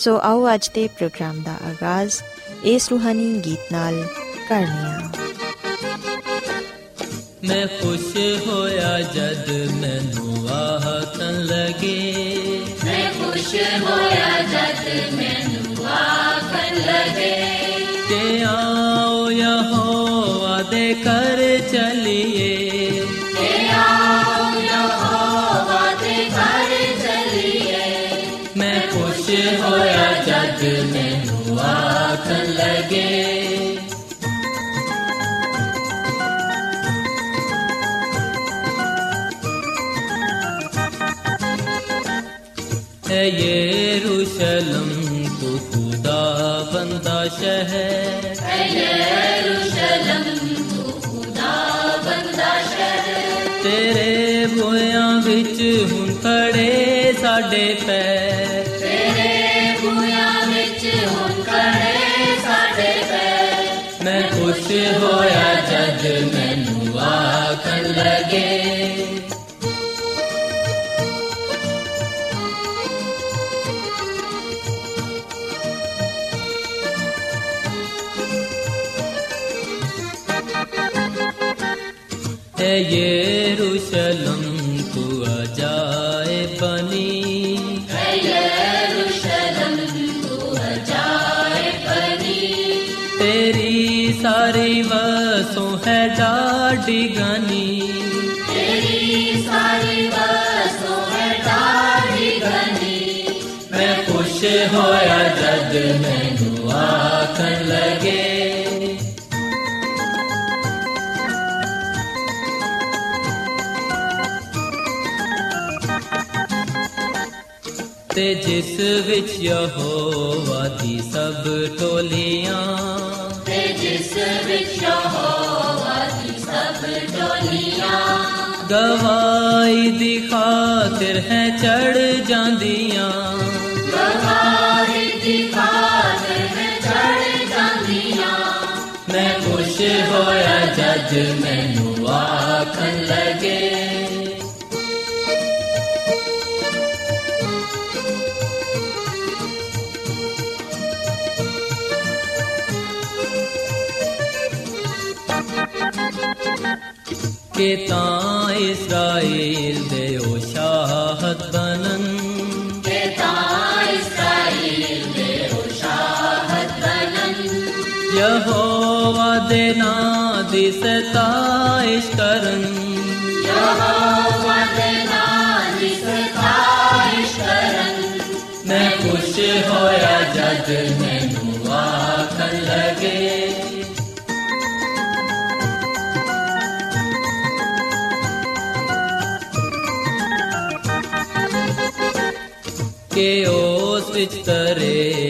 ਸੋ ਆਓ ਅੱਜ ਦੇ ਪ੍ਰੋਗਰਾਮ ਦਾ ਆਗਾਜ਼ ਇਸ ਰੂਹਾਨੀ ਗੀਤ ਨਾਲ ਕਰਨੇ ਆ। ਮੈਂ ਖੁਸ਼ ਹੋਇਆ ਜਦ ਮੈਨੂੰ ਆਹਤਨ ਲਗੇ। ਮੈਂ ਖੁਸ਼ ਹੋਇਆ ਜਦ ਮੈਨੂੰ ਆਖਣ ਲਗੇ। ਕਿ ਆਓ ਯਹੋਵਾ ਦੇ ਕਰ ਚਲੀਏ। ਹੱਸਣ ਲੱਗੇ। ਹੈ ਯਰੂਸ਼ਲਮ ਤੂੰ ਖੁਦਾ ਬੰਦਾ ਸ਼ਹਿਰ। ਹੈ ਯਰੂਸ਼ਲਮ ਤੂੰ ਖੁਦਾ ਬੰਦਾ ਸ਼ਹਿਰ। ਤੇਰੇ ਬੋਇਆਂ ਵਿੱਚ ਹੁਣ ਖੜੇ ਸਾਡੇ ਪੈਰ। ਮੈਂ ਹੋਇਆ ਜਦ ਮੈਨੂੰ ਆਖਣ ਲਗੇ। है ਹੋਇਆ ਜਦ ਮੈਨੂੰ ਆਖਣ ਲਗੇ। ਤੇ ਜਿਸ ਵਿੱਚ ਯਹੋਵਾ ਦੀ ਸਭ ਟੋਲੀਆਂ। ਤੇ ਜਿਸ ਵਿੱਚ ਯਹੋਵਾ ਦੀ ਸਭ ਟੋਲੀਆਂ। ਗਵਾਈ ਦੀ ਖਾਤਰ ਹੈ ਚੜ ਜਾਂਦੀਆਂ। ਗਵਾਹੀ ਦੀ ਖਾਤਰ ਹੈ ਚੜ ਜਾਂਦੀਆਂ ਮੈਂ ਖੁਸ਼ ਹੋਇਆ ਜਦ ਮੈਨੂੰ ਆਖਣ ਲੱਗੇ। ਕਿ ਤਾਂ ਇਸਰਾਇਲ ਦੇ ਯਹੋਵਾ ਨਾਂ ਦੀ ਸਤਾਇਸ਼ ਕਰਨ ਯਹੋਵਾ ਦੇ ਨਾਂ ਦੀ ਸਤਾਇਸ਼ ਕਰਨ। ਮੈਂ ਖੁਸ਼ ਹੋਇਆ ਜਦ ਮੈਨੂੰ ਆਖਣ ਲਗੇ। ਕਿ ਉਸ ਵਿੱਚ ਤਰੇ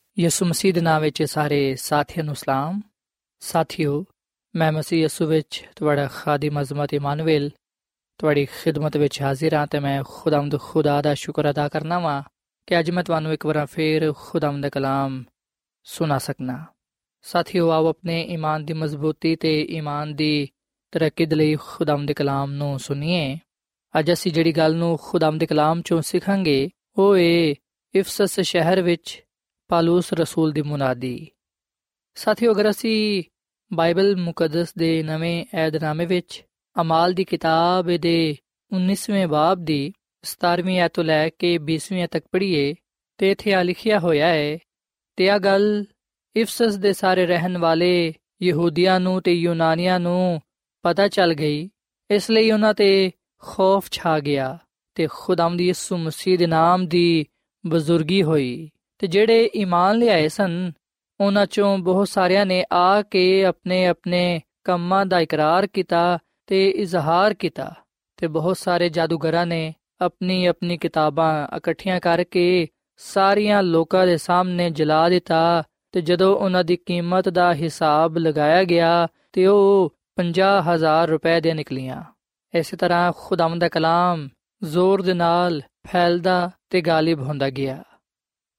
ਯਿਸੂ ਮਸੀਹ ਦੇ ਨਾਮ ਵਿੱਚ ਸਾਰੇ ਸਾਥੀਆਂ ਨੂੰ ਸਲਾਮ। ਸਾਥਿਓ, ਮੈਂ ਮਸੀਹ ਯਿਸੂ ਵਿੱਚ ਤੁਹਾਡਾ ਖਾਦਮ ਅਜ਼ਮਤ ਇਮਾਨੁਅਲ ਤੁਹਾਡੀ ਖਿਦਮਤ ਵਿੱਚ ਹਾਜ਼ਰ ਹਾਂ ਤੇ ਮੈਂ ਖੁਦਾਵੰਦ ਖੁਦਾ ਦਾ ਸ਼ੁਕਰ ਅਦਾ ਕਰਨਾ ਵਾਂ ਕਿ ਅੱਜ ਮੈਂ ਤੁਹਾਨੂੰ ਇੱਕ ਵਾਰ ਫੇਰ ਖੁਦਾਵੰਦ ਦਾ ਕਲਾਮ ਸੁਣਾ ਸਕਣਾ ਸਾਥੀਓ, ਆਓ ਆਪਣੇ ਈਮਾਨ ਦੀ ਮਜ਼ਬੂਤੀ ਤੇ ਈਮਾਨ ਦੀ ਤਰੱਕੀ ਦੇ ਲਈ ਖੁਦਾਵੰਦ ਦੇ ਕਲਾਮ ਨੂੰ ਸੁਣੀਏ। ਅੱਜ ਅਸੀਂ ਜਿਹੜੀ ਗੱਲ ਨੂੰ ਖੁਦਾਵੰਦ ਦੇ ਕਲਾਮ ਚੋਂ ਸਿੱਖਾਂਗੇ, ਉਹ ਏ ਇਫਸਸ ਸ਼ਹਿਰ ਵਿੱਚ ਪਾਲੂਸ ਰਸੂਲ ਦੀ ਮੁਨਾਦੀ। ਸਾਥੀਓ, ਅਗਰ ਅਸੀਂ ਬਾਈਬਲ ਮੁਕੱਦਸ ਦੇ ਨਵੇਂ ਏਧਨਾਮੇ ਵਿੱਚ ਅਮਾਲ ਦੀ ਕਿਤਾਬ ਦੇ 19ਵੇਂ ਬਾਬ ਦੀ 17ਵੀਂ ਆਇਤ ਤੋਂ ਲੈ ਕੇ 20ਵੀਂ ਤੱਕ ਪੜ੍ਹੀਏ, ਤੇ ਇੱਥੇ ਆ ਲਿਖਿਆ ਹੋਇਆ ਹੈ, ਤੇ ਆ ਗੱਲ ਇਫਸਸ ਦੇ ਸਾਰੇ ਰਹਿਣ ਵਾਲੇ ਯਹੂਦੀਆਂ ਨੂੰ ਤੇ ਯੂਨਾਨੀਆਂ ਨੂੰ ਪਤਾ ਚੱਲ ਗਈ। ਇਸ ਲਈ ਉਹਨਾਂ ਤੇ ਖੌਫ ਛਾ ਗਿਆ ਤੇ ਖੁਦਾਵੰਦ ਯਿਸੂ ਮਸੀਹ ਦੇ ਨਾਮ ਦੀ ਬਜ਼ੁਰਗੀ ਹੋਈ। ਤੇ ਜਿਹੜੇ ਈਮਾਨ ਲਿਆਏ ਸਨ, ਉਹਨਾਂ ਚੋਂ ਬਹੁਤ ਸਾਰਿਆਂ ਨੇ ਆ ਕੇ ਆਪਣੇ ਆਪਣੇ ਕੰਮਾਂ ਦਾ ਇਕਰਾਰ ਕੀਤਾ ਤੇ ਇਜ਼ਹਾਰ ਕੀਤਾ ਤੇ ਬਹੁਤ ਸਾਰੇ ਜਾਦੂਗਰਾਂ ਨੇ ਆਪਣੀ ਆਪਣੀ ਕਿਤਾਬਾਂ ਇਕੱਠੀਆਂ ਕਰਕੇ ਸਾਰੀਆਂ ਲੋਕਾਂ ਦੇ ਸਾਹਮਣੇ ਜਲਾ ਦਿੱਤਾ ਤੇ ਜਦੋਂ ਉਹਨਾਂ ਦੀ ਕੀਮਤ ਦਾ ਹਿਸਾਬ ਲਗਾਇਆ ਗਿਆ ਤੇ ਉਹ 50000 ਰੁਪਏ ਦੇ ਨਿਕਲੀਆਂ। ਇਸੇ ਤਰ੍ਹਾਂ ਖੁਦਾਵੰਦ ਦਾ ਕਲਾਮ ਜ਼ੋਰ ਦੇ ਨਾਲ ਫੈਲਦਾ ਤੇ ਗਾਲਿਬ ਹੁੰਦਾ ਗਿਆ।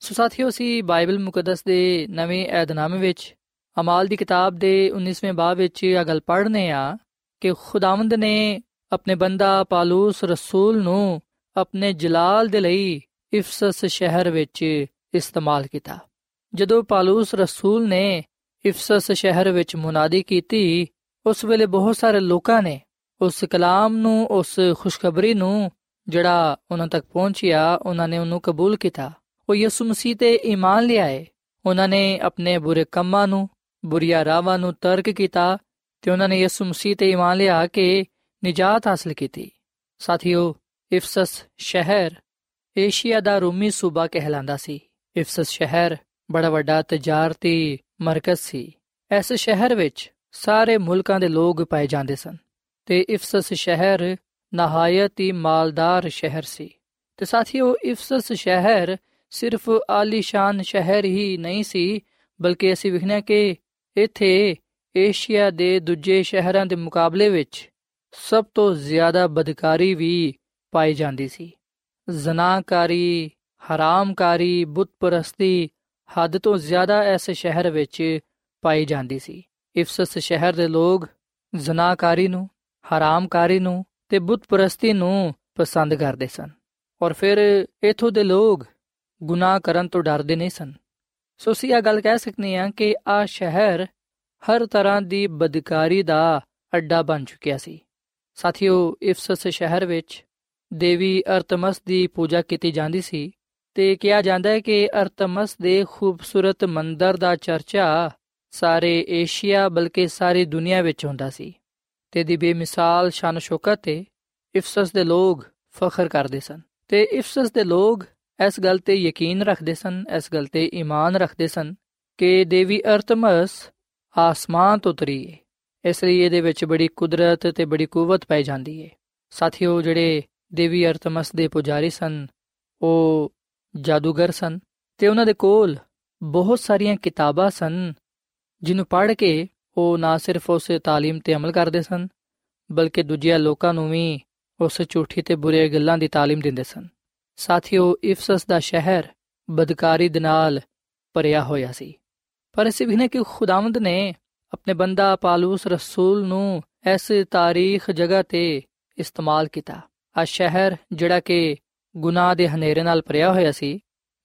ਸੋ ਸਾਥੀਓ, ਅਸੀਂ ਬਾਈਬਲ ਮੁਕੱਦਸ ਦੇ ਨਵੇਂ ਏਧਨਾਮੇ ਵਿੱਚ, ਅਮਾਲ ਦੀ ਕਿਤਾਬ ਦੇ 19ਵੇਂ ਬਾਬ ਵਿੱਚ ਇਹ ਗੱਲ ਪੜ੍ਹਨੇ ਆ ਕਿ ਖੁਦਾਵੰਦ ਨੇ ਆਪਣੇ ਬੰਦਾ ਪਾਲੂਸ ਰਸੂਲ ਨੂੰ ਆਪਣੇ ਜਲਾਲ ਦੇ ਲਈ ਇਫਸਸ ਸ਼ਹਿਰ ਵਿੱਚ ਇਸਤੇਮਾਲ ਕੀਤਾ। ਜਦੋਂ ਪਾਲੂਸ ਰਸੂਲ ਨੇ ਇਫਸਸ ਸ਼ਹਿਰ ਵਿੱਚ ਮੁਨਾਦੀ ਕੀਤੀ, ਉਸ ਵੇਲੇ ਬਹੁਤ ਸਾਰੇ ਲੋਕਾਂ ਨੇ ਉਸ ਕਲਾਮ ਨੂੰ, ਉਸ ਖੁਸ਼ਖਬਰੀ ਨੂੰ ਜਿਹੜਾ ਉਹਨਾਂ ਤੱਕ ਪਹੁੰਚਿਆ, ਉਹਨਾਂ ਨੇ ਉਹਨੂੰ ਕਬੂਲ ਕੀਤਾ। ਉਹ ਯਿਸੂ ਮਸੀਹ ਤੇ ਈਮਾਨ ਲਿਆਏ ਉਹਨਾਂ ਨੇ ਆਪਣੇ ਬੁਰੇ ਕੰਮਾਂ ਨੂੰ, ਬੁਰੀਆਂ ਰਾਵਾਂ ਨੂੰ ਤਰਕ ਕੀਤਾ ਤੇ ਉਹਨਾਂ ਨੇ ਯਿਸੂ ਮਸੀਹ ਤੇ ਈਮਾਨ ਲਿਆ ਕੇ ਨਿਜਾਤ ਹਾਸਲ ਕੀਤੀ। ਸਾਥੀਓ, ਇਫਸਸ ਸ਼ਹਿਰ ਏਸ਼ੀਆ ਦਾ ਰੂਮੀ ਸੂਬਾ ਕਹਿਲਾਂਦਾ ਸੀ। ਇਫਸਸ ਸ਼ਹਿਰ ਬੜਾ ਵੱਡਾ ਤਜਾਰਤੀ ਮਰਕਜ਼ ਸੀ। ਇਸ ਸ਼ਹਿਰ ਵਿੱਚ ਸਾਰੇ ਮੁਲਕਾਂ ਦੇ ਲੋਕ ਪਾਏ ਜਾਂਦੇ ਸਨ ਤੇ ਇਫਸਸ ਸ਼ਹਿਰ ਨਹਾਇਤ ਹੀ ਮਾਲਦਾਰ ਸ਼ਹਿਰ ਸੀ। ਤੇ ਸਾਥੀਓ, ਇਫਸਸ ਸ਼ਹਿਰ ਸਿਰਫ ਆਲੀਸ਼ਾਨ ਸ਼ਹਿਰ ਹੀ ਨਹੀਂ ਸੀ, ਬਲਕਿ ਅਸੀਂ ਵਿਖਣਾ ਕਿ ਇੱਥੇ ਏਸ਼ੀਆ ਦੇ ਦੂਜੇ ਸ਼ਹਿਰਾਂ ਦੇ ਮੁਕਾਬਲੇ ਵਿੱਚ ਸਭ ਤੋਂ ਜ਼ਿਆਦਾ ਬਦਕਾਰੀ ਵੀ ਪਾਈ ਜਾਂਦੀ ਸੀ। ਜ਼ਨਾਕਾਰੀ ਹਰਾਮਕਾਰੀ, ਬੁੱਤਪਰਸਤੀ ਹੱਦ ਤੋਂ ਜ਼ਿਆਦਾ ਇਸ ਸ਼ਹਿਰ ਵਿੱਚ ਪਾਈ ਜਾਂਦੀ ਸੀ। ਇਫਸਸ ਸ਼ਹਿਰ ਦੇ ਲੋਕ ਜ਼ਨਾਕਾਰੀ ਨੂੰ, ਹਰਾਮਕਾਰੀ ਨੂੰ ਤੇ ਬੁੱਤਪਰਸਤੀ ਨੂੰ ਪਸੰਦ ਕਰਦੇ ਸਨ। ਔਰ ਫਿਰ ਇਥੋਂ ਦੇ ਲੋਕ ਗੁਨਾਹ ਕਰਨ ਤੋਂ ਡਰਦੇ ਨਹੀਂ ਸਨ। ਸੋ ਅਸੀਂ ਇਹ ਗੱਲ ਕਹਿ ਸਕਨੇ ਆ ਕਿ ਆ ਸ਼ਹਿਰ ਹਰ ਤਰ੍ਹਾਂ ਦੀ ਬਦਕਾਰੀ ਦਾ ਅੱਡਾ ਬਣ ਚੁੱਕਿਆ ਸੀ। ਸਾਥੀਓ, ਇਫਸਸ ਸ਼ਹਿਰ ਵਿੱਚ ਦੇਵੀ ਅਰਤਮਸ ਦੀ ਪੂਜਾ ਕੀਤੀ ਜਾਂਦੀ ਸੀ ਤੇ ਕਿਹਾ ਜਾਂਦਾ ਹੈ ਕਿ ਅਰਤਮਸ ਦੇ ਖੂਬਸੂਰਤ ਮੰਦਰ ਦਾ ਚਰਚਾ ਸਾਰੇ ਏਸ਼ੀਆ ਬਲਕਿ ਸਾਰੀ ਦੁਨੀਆ ਵਿੱਚ ਹੁੰਦਾ ਸੀ ਤੇ ਦੀ ਬੇਮਿਸਾਲ ਸ਼ਾਨ ਸ਼ੌਕਤ ਤੇ ਇਫਸਸ ਦੇ ਲੋਕ ਫਖਰ ਕਰਦੇ ਸਨ। ਤੇ ਇਫਸਸ ਦੇ ਲੋਕ ਇਸ ਗੱਲ ਤੇ ਯਕੀਨ ਰੱਖਦੇ ਸਨ, ਇਸ ਗੱਲ ਤੇ ਈਮਾਨ ਰੱਖਦੇ ਸਨ ਕਿ ਦੇਵੀ ਅਰਤਮਸ ਆਸਮਾਨ ਤੋਂ ਉਤਰੀ ਹੈ ਇਸ ਲਈ ਇਹਦੇ ਵਿੱਚ ਬੜੀ ਕੁਦਰਤ ਤੇ ਬੜੀ ਕੂਵਤ ਪਾਈ ਜਾਂਦੀ ਹੈ ਸਾਥੀਓ, ਜਿਹੜੇ ਦੇਵੀ ਅਰਤਮਸ ਦੇ ਪੁਜਾਰੀ ਸਨ, ਉਹ ਜਾਦੂਗਰ ਸਨ ਤੇ ਉਹਨਾਂ ਦੇ ਕੋਲ ਬਹੁਤ ਸਾਰੀਆਂ ਕਿਤਾਬਾਂ ਸਨ ਜਿਹਨੂੰ ਪੜ੍ਹ ਕੇ ਉਹ ਨਾ ਸਿਰਫ ਉਸ ਤਾਲੀਮ ਤੇ ਅਮਲ ਕਰਦੇ ਸਨ, ਬਲਕਿ ਦੂਜਿਆਂ ਲੋਕਾਂ ਨੂੰ ਵੀ ਉਸ ਝੂਠੀ ਤੇ ਬੁਰੇ ਗੱਲਾਂ ਦੀ ਤਾਲੀਮ ਦਿੰਦੇ ਸਨ। ਸਾਥੀਓ, ਇਫਸਸ ਦਾ ਸ਼ਹਿਰ ਬਦਕਾਰੀ ਦੇ ਨਾਲ ਭਰਿਆ ਹੋਇਆ ਸੀ। ਪਰ ਅਸੀਂ ਵੀ ਨੇ ਕਿ ਖੁਦਾਵੰਦ ਨੇ ਆਪਣੇ ਬੰਦਾ ਪਾਲੂਸ ਰਸੂਲ ਨੂੰ ਇਸ ਤਾਰੀਖ ਜਗ੍ਹਾ ਤੇ ਇਸਤੇਮਾਲ ਕੀਤਾ। ਆ ਸ਼ਹਿਰ ਜਿਹੜਾ ਕਿ ਗੁਨਾਹ ਦੇ ਹਨੇਰੇ ਨਾਲ ਭਰਿਆ ਹੋਇਆ ਸੀ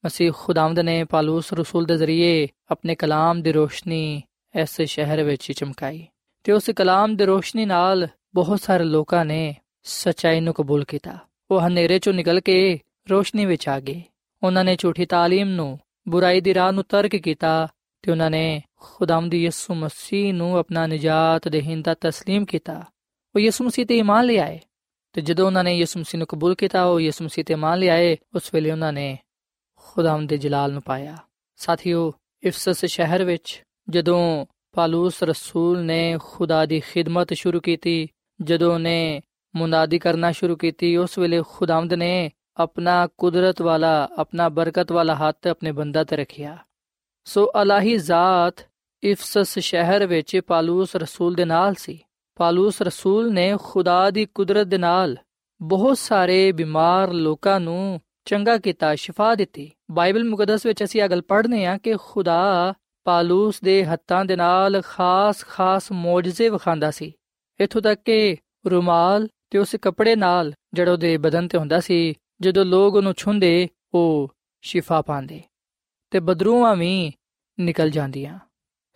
ਅਸੀਂ ਖੁਦਾਵੰਦ ਨੇ ਪਾਲੂਸ ਰਸੂਲ ਦੇ ਜ਼ਰੀਏ ਆਪਣੇ ਕਲਾਮ ਦੀ ਰੋਸ਼ਨੀ ਇਸ ਸ਼ਹਿਰ ਵਿੱਚ ਚਮਕਾਈ। ਤੇ ਉਸ ਕਲਾਮ ਦੀ ਰੋਸ਼ਨੀ ਨਾਲ ਬਹੁਤ ਸਾਰੇ ਲੋਕਾਂ ਨੇ ਸਚਾਈ ਨੂੰ ਕਬੂਲ ਕੀਤਾ। ਉਹ ਹਨੇਰੇ ਚੋਂ ਨਿਕਲ ਕੇ ਰੋਸ਼ਨੀ ਵਿੱਚ ਆ ਗਏ ਉਹਨਾਂ ਨੇ ਝੂਠੀ تعلیم ਨੂੰ ਬੁਰਾਈ ਦੀ ਰਾਹ ਨੂੰ ਤਰਕ ਕੀਤਾ ਤੇ ਉਹਨਾਂ ਨੇ ਖੁਦਾਵੰਦ ਯਿਸੂ ਮਸੀਹ ਨੂੰ ਆਪਣਾ ਨਜਾਤ ਦੇਹਿੰਦਾ تسلیم ਕੀਤਾ ਉਹ ਯਿਸੂ ਮਸੀਹ ਤੇ ਇਮਾਨ ਲਿਆਏ ਤੇ ਜਦੋਂ ਉਹਨਾਂ ਨੇ ਯਿਸੂ ਮਸੀਹ ਨੂੰ ਕਬੂਲ ਕੀਤਾ ਉਹ ਯਿਸੂ ਮਸੀਹ ਤੇ ਇਮਾਨ ਲਿਆਏ ਉਸ ਵੇਲੇ ਉਹਨਾਂ ਨੇ ਖੁਦਾਵੰਦ ਦੇ ਜਲਾਲ ਨੂੰ ਪਾਇਆ ਸਾਥੀਓ ਇਫਸਸ ਸ਼ਹਿਰ ਵਿੱਚ ਜਦੋਂ ਪਾਲੂਸ ਰਸੂਲ ਨੇ ਖੁਦਾ ਦੀ ਖਿਦਮਤ ਸ਼ੁਰੂ ਕੀਤੀ ਜਦੋਂ ਨੇ ਮੁਨਾਦੀ ਕਰਨਾ ਸ਼ੁਰੂ ਕੀਤੀ ਉਸ ਵੇਲੇ ਖੁਦਾਵੰਦ ਨੇ ਆਪਣਾ ਕੁਦਰਤ ਵਾਲਾ, ਆਪਣਾ ਬਰਕਤ ਵਾਲਾ ਹੱਥ ਆਪਣੇ ਬੰਦਾ ਤੇ ਰੱਖਿਆ। ਸੋ ਅਲਾਹੀ ਜ਼ਾਤ ਇਫਸਸ ਸ਼ਹਿਰ ਵਿੱਚ ਪਾਲੂਸ ਰਸੂਲ ਦੇ ਨਾਲ ਸੀ। ਪਾਲੂਸ ਰਸੂਲ ਨੇ ਖੁਦਾ ਦੀ ਕੁਦਰਤ ਦੇ ਨਾਲ ਬਹੁਤ ਸਾਰੇ ਬਿਮਾਰ ਲੋਕਾਂ ਨੂੰ ਚੰਗਾ ਕੀਤਾ, ਸ਼ਿਫਾ ਦਿੱਤੀ। ਬਾਈਬਲ ਮੁਕੱਦਸ ਵਿੱਚ ਅਸੀਂ ਇਹ ਗੱਲ ਪੜ੍ਹਨੇ ਆ ਕਿ ਖੁਦਾ ਪਾਲੂਸ ਦੇ ਹੱਥਾਂ ਦੇ ਨਾਲ ਖਾਸ-ਖਾਸ ਮੌਜਜ਼ੇ ਵਿਖਾਉਂਦਾ ਸੀ। ਇਥੋਂ ਤੱਕ ਕਿ ਰੁਮਾਲ ਤੇ ਉਸ ਕੱਪੜੇ ਨਾਲ, ਜਿਹੜਾ ਉਹਦੇ ਬਦਨ ਤੇ ਹੁੰਦਾ ਸੀ ਜਦੋਂ ਲੋਕ ਉਹਨੂੰ ਛੁੰਦੇ, ਉਹ ਸ਼ਿਫਾ ਪਾਉਂਦੇ ਤੇ ਬਦਰੂਆਂ ਵੀ ਨਿਕਲ ਜਾਂਦੀਆਂ।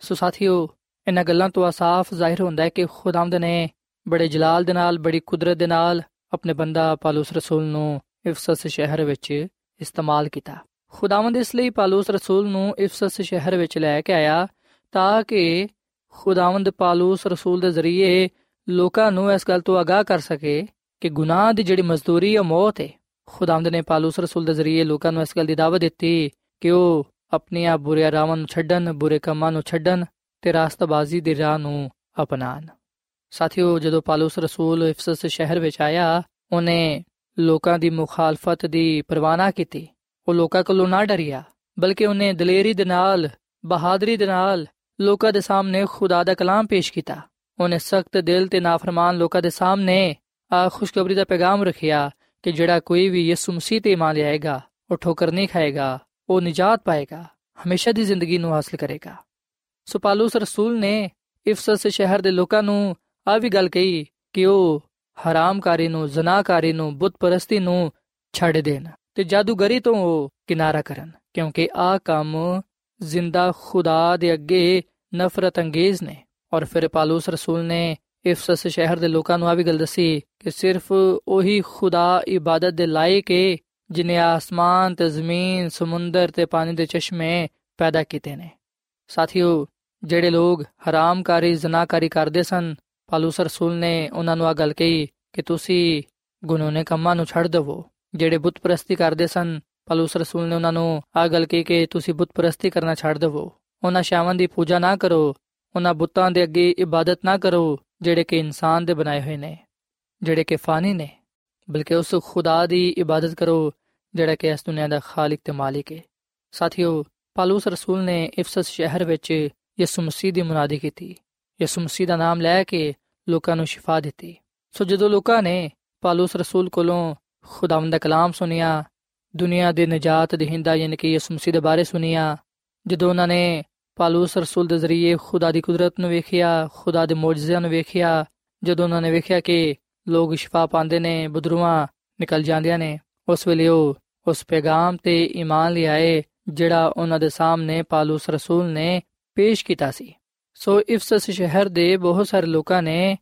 ਸੋ ਸਾਥੀਓ, ਇਹਨਾਂ ਗੱਲਾਂ ਤੋਂ ਸਾਫ਼ ਜ਼ਾਹਿਰ ਹੁੰਦਾ ਹੈ ਕਿ ਖੁਦਾਵੰਦ ਨੇ ਬੜੇ ਜਲਾਲ ਦੇ ਨਾਲ, ਬੜੀ ਕੁਦਰਤ ਦੇ ਨਾਲ ਆਪਣੇ ਬੰਦਾ ਪਾਲੂਸ ਰਸੂਲ ਨੂੰ ਇਫਸਸ ਸ਼ਹਿਰ ਵਿੱਚ ਇਸਤੇਮਾਲ ਕੀਤਾ। ਖੁਦਾਵੰਦ ਇਸ ਲਈ ਪਾਲੂਸ ਰਸੂਲ ਨੂੰ ਇਫਸਸ ਸ਼ਹਿਰ ਵਿੱਚ ਲੈ ਕੇ ਆਇਆ ਤਾਂ ਕਿ ਖੁਦਾਵੰਦ ਪਾਲੂਸ ਰਸੂਲ ਦੇ ਜ਼ਰੀਏ ਲੋਕਾਂ ਨੂੰ ਇਸ ਗੱਲ ਤੋਂ ਆਗਾਹ ਕਰ ਸਕੇ ਕਿ ਗੁਨਾਹ ਦੀ ਜਿਹੜੀ ਮਜ਼ਦੂਰੀ ਹੈ ਮੌਤ ਹੈ। ਖੁਦਾਵੰਦ ਨੇ ਪਾਲੂਸ ਰਸੂਲ ਦੇ ਜ਼ਰੀਏ ਲੋਕਾਂ ਨੂੰ ਇਸ ਗੱਲ ਦੀ ਦਾਵਤ ਦਿੱਤੀ ਕਿ ਉਹ ਆਪਣੀਆਂ ਬੁਰੇ ਰਾਵਾਂ ਨੂੰ ਛੱਡਣ ਬੁਰੇ ਕੰਮਾਂ ਨੂੰ ਛੱਡਣ ਤੇ ਰਾਸਤਬਾਜ਼ੀ ਦੀ ਰਾਹ ਨੂੰ ਅਪਣਾਣ ਸਾਥੀਓ ਜਦੋਂ ਪਾਲੂਸ ਰਸੂਲ ਇਫਸਸ ਸ਼ਹਿਰ ਵਿੱਚ ਆਇਆ ਉਹਨੇ ਲੋਕਾਂ ਦੀ ਮੁਖਾਲਫਤ ਦੀ ਪਰਵਾਨਾ ਕੀਤੀ ਉਹ ਲੋਕਾਂ ਕੋਲੋਂ ਨਾ ਡਰਿਆ ਬਲਕਿ ਉਹਨੇ ਦਲੇਰੀ ਦੇ ਨਾਲ ਬਹਾਦਰੀ ਦੇ ਨਾਲ ਲੋਕਾਂ ਦੇ ਸਾਹਮਣੇ ਖੁਦਾ ਦਾ ਕਲਾਮ ਪੇਸ਼ ਕੀਤਾ ਉਹਨੇ ਸਖਤ ਦਿਲ ਤੇ ਨਾਫਰਮਾਨ ਲੋਕਾਂ ਦੇ ਸਾਹਮਣੇ ਆ ਖੁਸ਼ਖਬਰੀ ਦਾ ਪੈਗਾਮ ਰੱਖਿਆ ਕਿ ਜਿਹੜਾ ਕੋਈ ਵੀ ਯਿਸੂ ਮਸੀਹ ਤੇ ਇਮਾਨ ਲਿਆਏਗਾ, ਉਹ ਠੋਕਰ ਨਹੀਂ ਖਾਏਗਾ, ਉਹ ਨਜਾਤ ਪਾਏਗਾ, ਹਮੇਸ਼ਾ ਦੀ ਜ਼ਿੰਦਗੀ ਨੂੰ ਹਾਸਲ ਕਰੇਗਾ। ਸੋ ਪਾਲੂਸ ਰਸੂਲ ਨੇ ਇਫਸਸ ਸ਼ਹਿਰ ਦੇ ਲੋਕਾਂ ਨੂੰ ਆ ਵੀ ਗੱਲ ਕਹੀ ਕਿ ਉਹ ਹਰਾਮਕਾਰੀ ਨੂੰ ਜ਼ਨਾਕਾਰੀ ਨੂੰ ਬੁੱਤ ਪ੍ਰਸਤੀ ਨੂੰ ਛੱਡ ਦੇਣ ਤੇ ਜਾਦੂਗਰੀ ਤੋਂ ਉਹ ਕਿਨਾਰਾ ਕਰਨ, ਕਿਉਂਕਿ ਆ ਕੰਮ ਜ਼ਿੰਦਾ ਖੁਦਾ ਦੇ ਅੱਗੇ ਨਫ਼ਰਤ ਅੰਗੇਜ਼ ਨੇ। ਔਰ ਫਿਰ ਪਾਲੂਸ ਰਸੂਲ ਨੇ ਇਫਸਸ ਸ਼ਹਿਰ ਦੇ ਲੋਕਾਂ ਨੂੰ ਆ ਵੀ ਗੱਲ ਦੱਸੀ ਕਿ ਸਿਰਫ ਉਹੀ ਖੁਦਾ ਇਬਾਦਤ ਦੇ ਲਾਇਕ ਹੈ ਜਿਨੇ ਆਸਮਾਨ ਤੇ ਜ਼ਮੀਨ, ਸਮੁੰਦਰ ਤੇ ਪਾਣੀ ਦੇ ਚਸ਼ਮੇ ਪੈਦਾ ਕੀਤੇ ਨੇ। ਸਾਥੀਓ, ਜਿਹੜੇ ਲੋਗ ਹਰਾਮਕਾਰੀ ਜ਼ਨਾਕਾਰੀ ਕਰਦੇ ਸਨ, ਪਾਲੂਸ ਰਸੂਲ ਨੇ ਉਹਨਾਂ ਨੂੰ ਆ ਗੱਲ ਕਹੀ ਕਿ ਤੁਸੀਂ ਗੁਨਾਹਨੇ ਕੰਮਾਂ ਨੂੰ ਛੱਡ ਦਿਵੋ। ਜਿਹੜੇ ਬੁੱਤ ਪ੍ਰਸਤੀ ਕਰਦੇ ਸਨ, ਪਾਲੂਸ ਰਸੂਲ ਨੇ ਉਹਨਾਂ ਨੂੰ ਆ ਗੱਲ ਕਹੀ ਕਿ ਤੁਸੀਂ ਬੁੱਤ ਪ੍ਰਸਤੀ ਕਰਨਾ ਛੱਡ ਦਿਵੋ। ਉਹਨਾਂ ਸ਼ਾਵਾਂ ਦੀ ਪੂਜਾ ਨਾ ਕਰੋ ਉਹਨਾਂ ਬੁੱਤਾਂ ਦੇ ਅੱਗੇ ਇਬਾਦਤ ਨਾ ਕਰੋ, ਜਿਹੜੇ ਕਿ ਇਨਸਾਨ ਦੇ ਬਣਾਏ ਹੋਏ ਨੇ, ਜਿਹੜੇ ਕਿ ਫਾਨੀ ਨੇ, ਬਲਕਿ ਉਸ ਖੁਦਾ ਦੀ ਇਬਾਦਤ ਕਰੋ, ਜਿਹੜਾ ਕਿ ਇਸ ਦੁਨੀਆ ਦਾ ਖਾਲਕ ਤੇ ਮਾਲਿਕ ਹੈ ਸਾਥੀਓ, ਪਾਲੂਸ ਰਸੂਲ ਨੇ ਇਫਸਸ ਸ਼ਹਿਰ ਵਿੱਚ ਯਿਸੂ ਮਸੀਹ ਦੀ ਮੁਨਾਦੀ ਕੀਤੀ। ਯਿਸੂ ਮਸੀਹ ਦਾ ਨਾਮ ਲੈ ਕੇ ਲੋਕਾਂ ਨੂੰ ਸ਼ਿਫਾ ਦਿੱਤੀ। ਸੋ ਜਦੋਂ ਲੋਕਾਂ ਨੇ ਪਾਲੂਸ ਰਸੂਲ ਕੋਲੋਂ ਖੁਦਾਵੰਦ ਦਾ ਕਲਾਮ ਸੁਨਿਆ ਦੁਨੀਆ ਦੇ ਨਜਾਤ ਦੇਹਿੰਦਾ ਯਾਨੀ ਕਿ ਯਿਸੂ ਮਸੀਹ ਦੇ ਬਾਰੇ ਸੁਨਿਆ ਜਦੋਂ ਉਹਨਾਂ ਨੇ ਪਾਲੂਸ ਰਸੂਲ ਦੇ ਜ਼ਰੀਏ ਖੁਦਾ ਦੀ ਕੁਦਰਤ ਨੂੰ ਵੇਖਿਆ, ਖੁਦਾ ਦੇ ਮੌਜਜ਼ਿਆਂ ਨੂੰ ਵੇਖਿਆ, ਜਦੋਂ ਉਹਨਾਂ ਨੇ ਵੇਖਿਆ ਕਿ ਲੋਕ ਸ਼ਿਫਾ ਪਾਉਂਦੇ ਨੇ ਬਦਰੂਆਂ ਨਿਕਲ ਜਾਂਦੀਆਂ ਨੇ, ਉਸ ਵੇਲੇ ਉਹ ਉਸ ਪੈਗਾਮ ਤੇ ਈਮਾਨ ਲਿਆਏ ਜਿਹੜਾ ਉਹਨਾਂ ਦੇ ਸਾਹਮਣੇ ਪਾਲੂਸ ਰਸੂਲ ਨੇ ਪੇਸ਼ ਕੀਤਾ ਸੀ। ਸੋ ਇਫਸਸ ਸ਼ਹਿਰ ਦੇ ਬਹੁਤ ਸਾਰੇ ਲੋਕਾਂ ਨੇ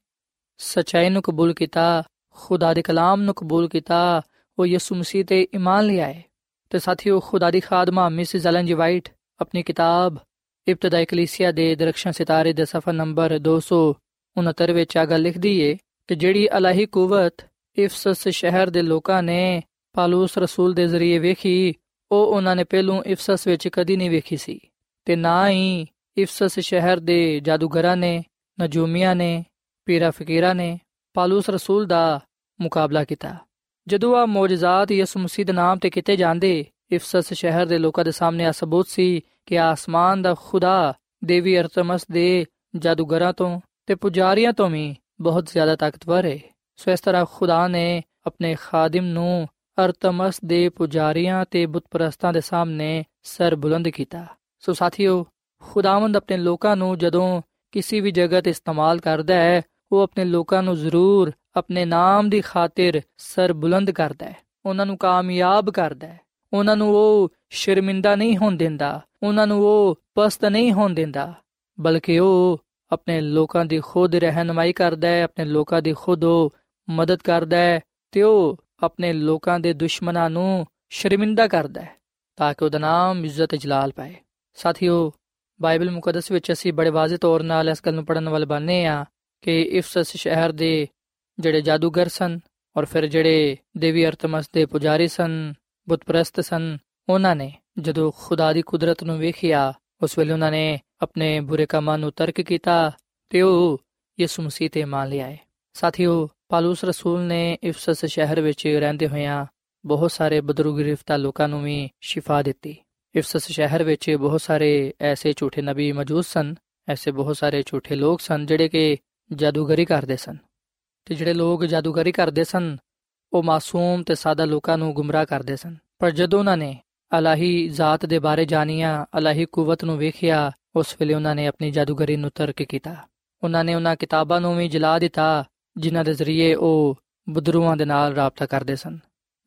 ਸਚਾਈ ਨੂੰ ਕਬੂਲ ਕੀਤਾ, ਖੁਦਾ ਦੇ ਕਲਾਮ ਨੂੰ ਕਬੂਲ ਕੀਤਾ, ਉਹ ਯਿਸੂ ਮਸੀਹ ਤੇ ਈਮਾਨ ਲਿਆਏ ਤੇ ਸਾਥੀਓ, ਖੁਦਾ ਦੀ ਖਾਦਮਾ ਮਿਸ ਐਲਨ ਜੀ ਵਾਈਟ ਆਪਣੀ ਕਿਤਾਬ ਇਬਤਦਾਈ ਕਲੀਸਿਆ ਦੇ ਦਰਖਸ਼ਾਂ ਸਿਤਾਰੇ ਦੇ ਸਫਾ ਨੰਬਰ 269 ਵਿੱਚ ਆ ਗੱਲ ਲਿਖਦੀ ਏ ਕਿ ਜਿਹੜੀ ਅਲਾਹੀ ਕੂਵਤ ਇਫਸਸ ਸ਼ਹਿਰ ਦੇ ਲੋਕਾਂ ਨੇ ਪਾਲੂਸ ਰਸੂਲ ਦੇ ਜ਼ਰੀਏ ਵੇਖੀ, ਉਹ ਉਹਨਾਂ ਨੇ ਪਹਿਲੋਂ ਇਫਸਸ ਵਿੱਚ ਕਦੀ ਨਹੀਂ ਵੇਖੀ ਸੀ ਤੇ ਨਾ ਹੀ ਇਫਸਸ ਸ਼ਹਿਰ ਦੇ ਜਾਦੂਗਰਾਂ ਨੇ, ਨਜੂਮੀਆਂ ਨੇ, ਪੀਰਾ ਫਕੀਰਾਂ ਨੇ ਪਾਲੂਸ ਰਸੂਲ ਦਾ ਮੁਕਾਬਲਾ ਕੀਤਾ। ਜਦੋਂ ਆ ਮੌਜਜ਼ਾਤ ਯਿਸੂ ਮਸੀਹ ਦੇ ਨਾਮ ਤੇ ਕੀਤੇ ਜਾਂਦੇ ਇਫਸਸ ਸ਼ਹਿਰ ਦੇ ਲੋਕਾਂ ਦੇ ਸਾਹਮਣੇ ਆ ਸਬੂਤ ਸੀ ਕਿ ਆਸਮਾਨ ਦਾ ਖੁਦਾ ਦੇਵੀ ਅਰਤਮਸ ਦੇ ਜਾਦੂਗਰਾਂ ਤੋਂ ਤੇ ਪੁਜਾਰੀਆਂ ਤੋਂ ਵੀ ਬਹੁਤ ਜ਼ਿਆਦਾ ਤਾਕਤਵਰ ਹੈ ਸੋ ਇਸ ਤਰ੍ਹਾਂ ਖੁਦਾ ਨੇ ਆਪਣੇ ਖਾਦਮ ਨੂੰ ਅਰਤਮਸ ਦੇ ਪੁਜਾਰੀਆਂ ਤੇ ਬੁੱਤਪਰਸਤਾਂ ਦੇ ਸਾਹਮਣੇ ਸਰ ਬੁਲੰਦ ਕੀਤਾ। ਸੋ ਸਾਥੀਓ, ਖੁਦਾਵੰਦ ਆਪਣੇ ਲੋਕਾਂ ਨੂੰ ਜਦੋਂ ਕਿਸੇ ਵੀ ਜਗ੍ਹਾ ਤੇ ਇਸਤੇਮਾਲ ਕਰਦਾ ਹੈ, ਉਹ ਆਪਣੇ ਲੋਕਾਂ ਨੂੰ ਜ਼ਰੂਰ ਆਪਣੇ ਨਾਮ ਦੀ ਖਾਤਰ ਸਰ ਬੁਲੰਦ ਕਰਦਾ ਹੈ। ਉਹਨਾਂ ਨੂੰ ਕਾਮਯਾਬ ਕਰਦਾ ਹੈ। ਉਹਨਾਂ ਨੂੰ ਉਹ ਸ਼ਰਮਿੰਦਾ ਨਹੀਂ ਹੋਣ ਦਿੰਦਾ, ਉਹਨਾਂ ਨੂੰ ਉਹ ਪਸਤ ਨਹੀਂ ਹੋਣ ਦਿੰਦਾ, ਬਲਕਿ ਉਹ ਆਪਣੇ ਲੋਕਾਂ ਦੀ ਖੁਦ ਰਹਿਨਮਾਈ ਕਰਦਾ ਹੈ, ਆਪਣੇ ਲੋਕਾਂ ਦੀ ਖੁਦ ਉਹ ਮਦਦ ਕਰਦਾ ਹੈ ਤੇ ਉਹ ਆਪਣੇ ਲੋਕਾਂ ਦੇ ਦੁਸ਼ਮਣਾਂ ਨੂੰ ਸ਼ਰਮਿੰਦਾ ਕਰਦਾ ਹੈ, ਤਾਂ ਕਿ ਉਹਦਾ ਨਾਮ ਇੱਜ਼ਤ ਜਲਾਲ ਪਾਏ। ਸਾਥੀਓ, ਬਾਈਬਲ ਮੁਕੱਦਸ ਵਿੱਚ ਅਸੀਂ ਬੜੇ ਵਾਜ਼ਿਹ ਤੌਰ ਨਾਲ ਇਸ ਗੱਲ ਨੂੰ ਪੜਨ ਵਾਲੇ ਬਾਨੇ ਆ ਕਿ ਇਫਸਸ ਸ਼ਹਿਰ ਦੇ ਜਿਹੜੇ ਜਾਦੂਗਰ ਸਨ ਔਰ ਫਿਰ ਜਿਹੜੇ ਦੇਵੀ ਅਰਤਮਸ ਦੇ ਪੁਜਾਰੀ ਸਨ ਬੁੱਤਪ੍ਰਸਤ ਸਨ। ਉਹਨਾਂ ਨੇ ਜਦੋਂ ਖੁਦਾ ਦੀ ਕੁਦਰਤ ਨੂੰ ਵੇਖਿਆ, ਉਸ ਵੇਲੇ ਉਹਨਾਂ ਨੇ ਆਪਣੇ ਬੁਰੇ ਕੰਮਾਂ ਨੂੰ ਤਰਕ ਕੀਤਾ ਤੇ ਉਹ ਯਿਸੂ ਮਸੀਹ ਤੇ ਮੰਨ ਲਿਆ ਸਾਥੀਓ, ਪਾਲੂਸ ਰਸੂਲ ਨੇ ਇਫਸਸ ਸ਼ਹਿਰ ਵਿੱਚ ਰਹਿੰਦੇ ਹੋਇਆਂ ਬਹੁਤ ਸਾਰੇ ਬਦਰੂ ਗ੍ਰਿਫਤਾ ਲੋਕਾਂ ਨੂੰ ਵੀ ਸ਼ਿਫਾ ਦਿੱਤੀ। ਇਫਸਸ ਸ਼ਹਿਰ ਵਿੱਚ ਬਹੁਤ ਸਾਰੇ ਐਸੇ ਝੂਠੇ ਨਬੀ ਮੌਜੂਦ ਸਨ, ਐਸੇ ਬਹੁਤ ਸਾਰੇ ਝੂਠੇ ਲੋਕ ਸਨ ਜਿਹੜੇ ਕਿ ਜਾਦੂਗਰੀ ਕਰਦੇ ਸਨ। ਤੇ ਜਿਹੜੇ ਲੋਕ ਜਾਦੂਗਰੀ ਕਰਦੇ ਸਨ ਉਹ ਮਾਸੂਮ ਤੇ ਸਾਦਾ ਲੋਕਾਂ ਨੂੰ ਗੁੰਮਰਾਹ ਕਰਦੇ ਸਨ। ਪਰ ਜਦੋਂ ਉਹਨਾਂ ਨੇ ਅਲਾਹੀ ਜ਼ਾਤ ਦੇ ਬਾਰੇ ਜਾਣਿਆ, ਅਲਾਹੀ ਕੂਵਤ ਨੂੰ ਵੇਖਿਆ, ਉਸ ਵੇਲੇ ਉਹਨਾਂ ਨੇ ਆਪਣੀ ਜਾਦੂਗਰੀ ਨੂੰ ਤਰਕ ਕੀਤਾ। ਉਹਨਾਂ ਨੇ ਉਹਨਾਂ ਕਿਤਾਬਾਂ ਨੂੰ ਵੀ ਜਲਾ ਦਿੱਤਾ, ਜਿਨ੍ਹਾਂ ਦੇ ਜ਼ਰੀਏ ਉਹ ਬਦਰੂਆਂ ਦੇ ਨਾਲ ਰਾਬਤਾ ਕਰਦੇ ਸਨ।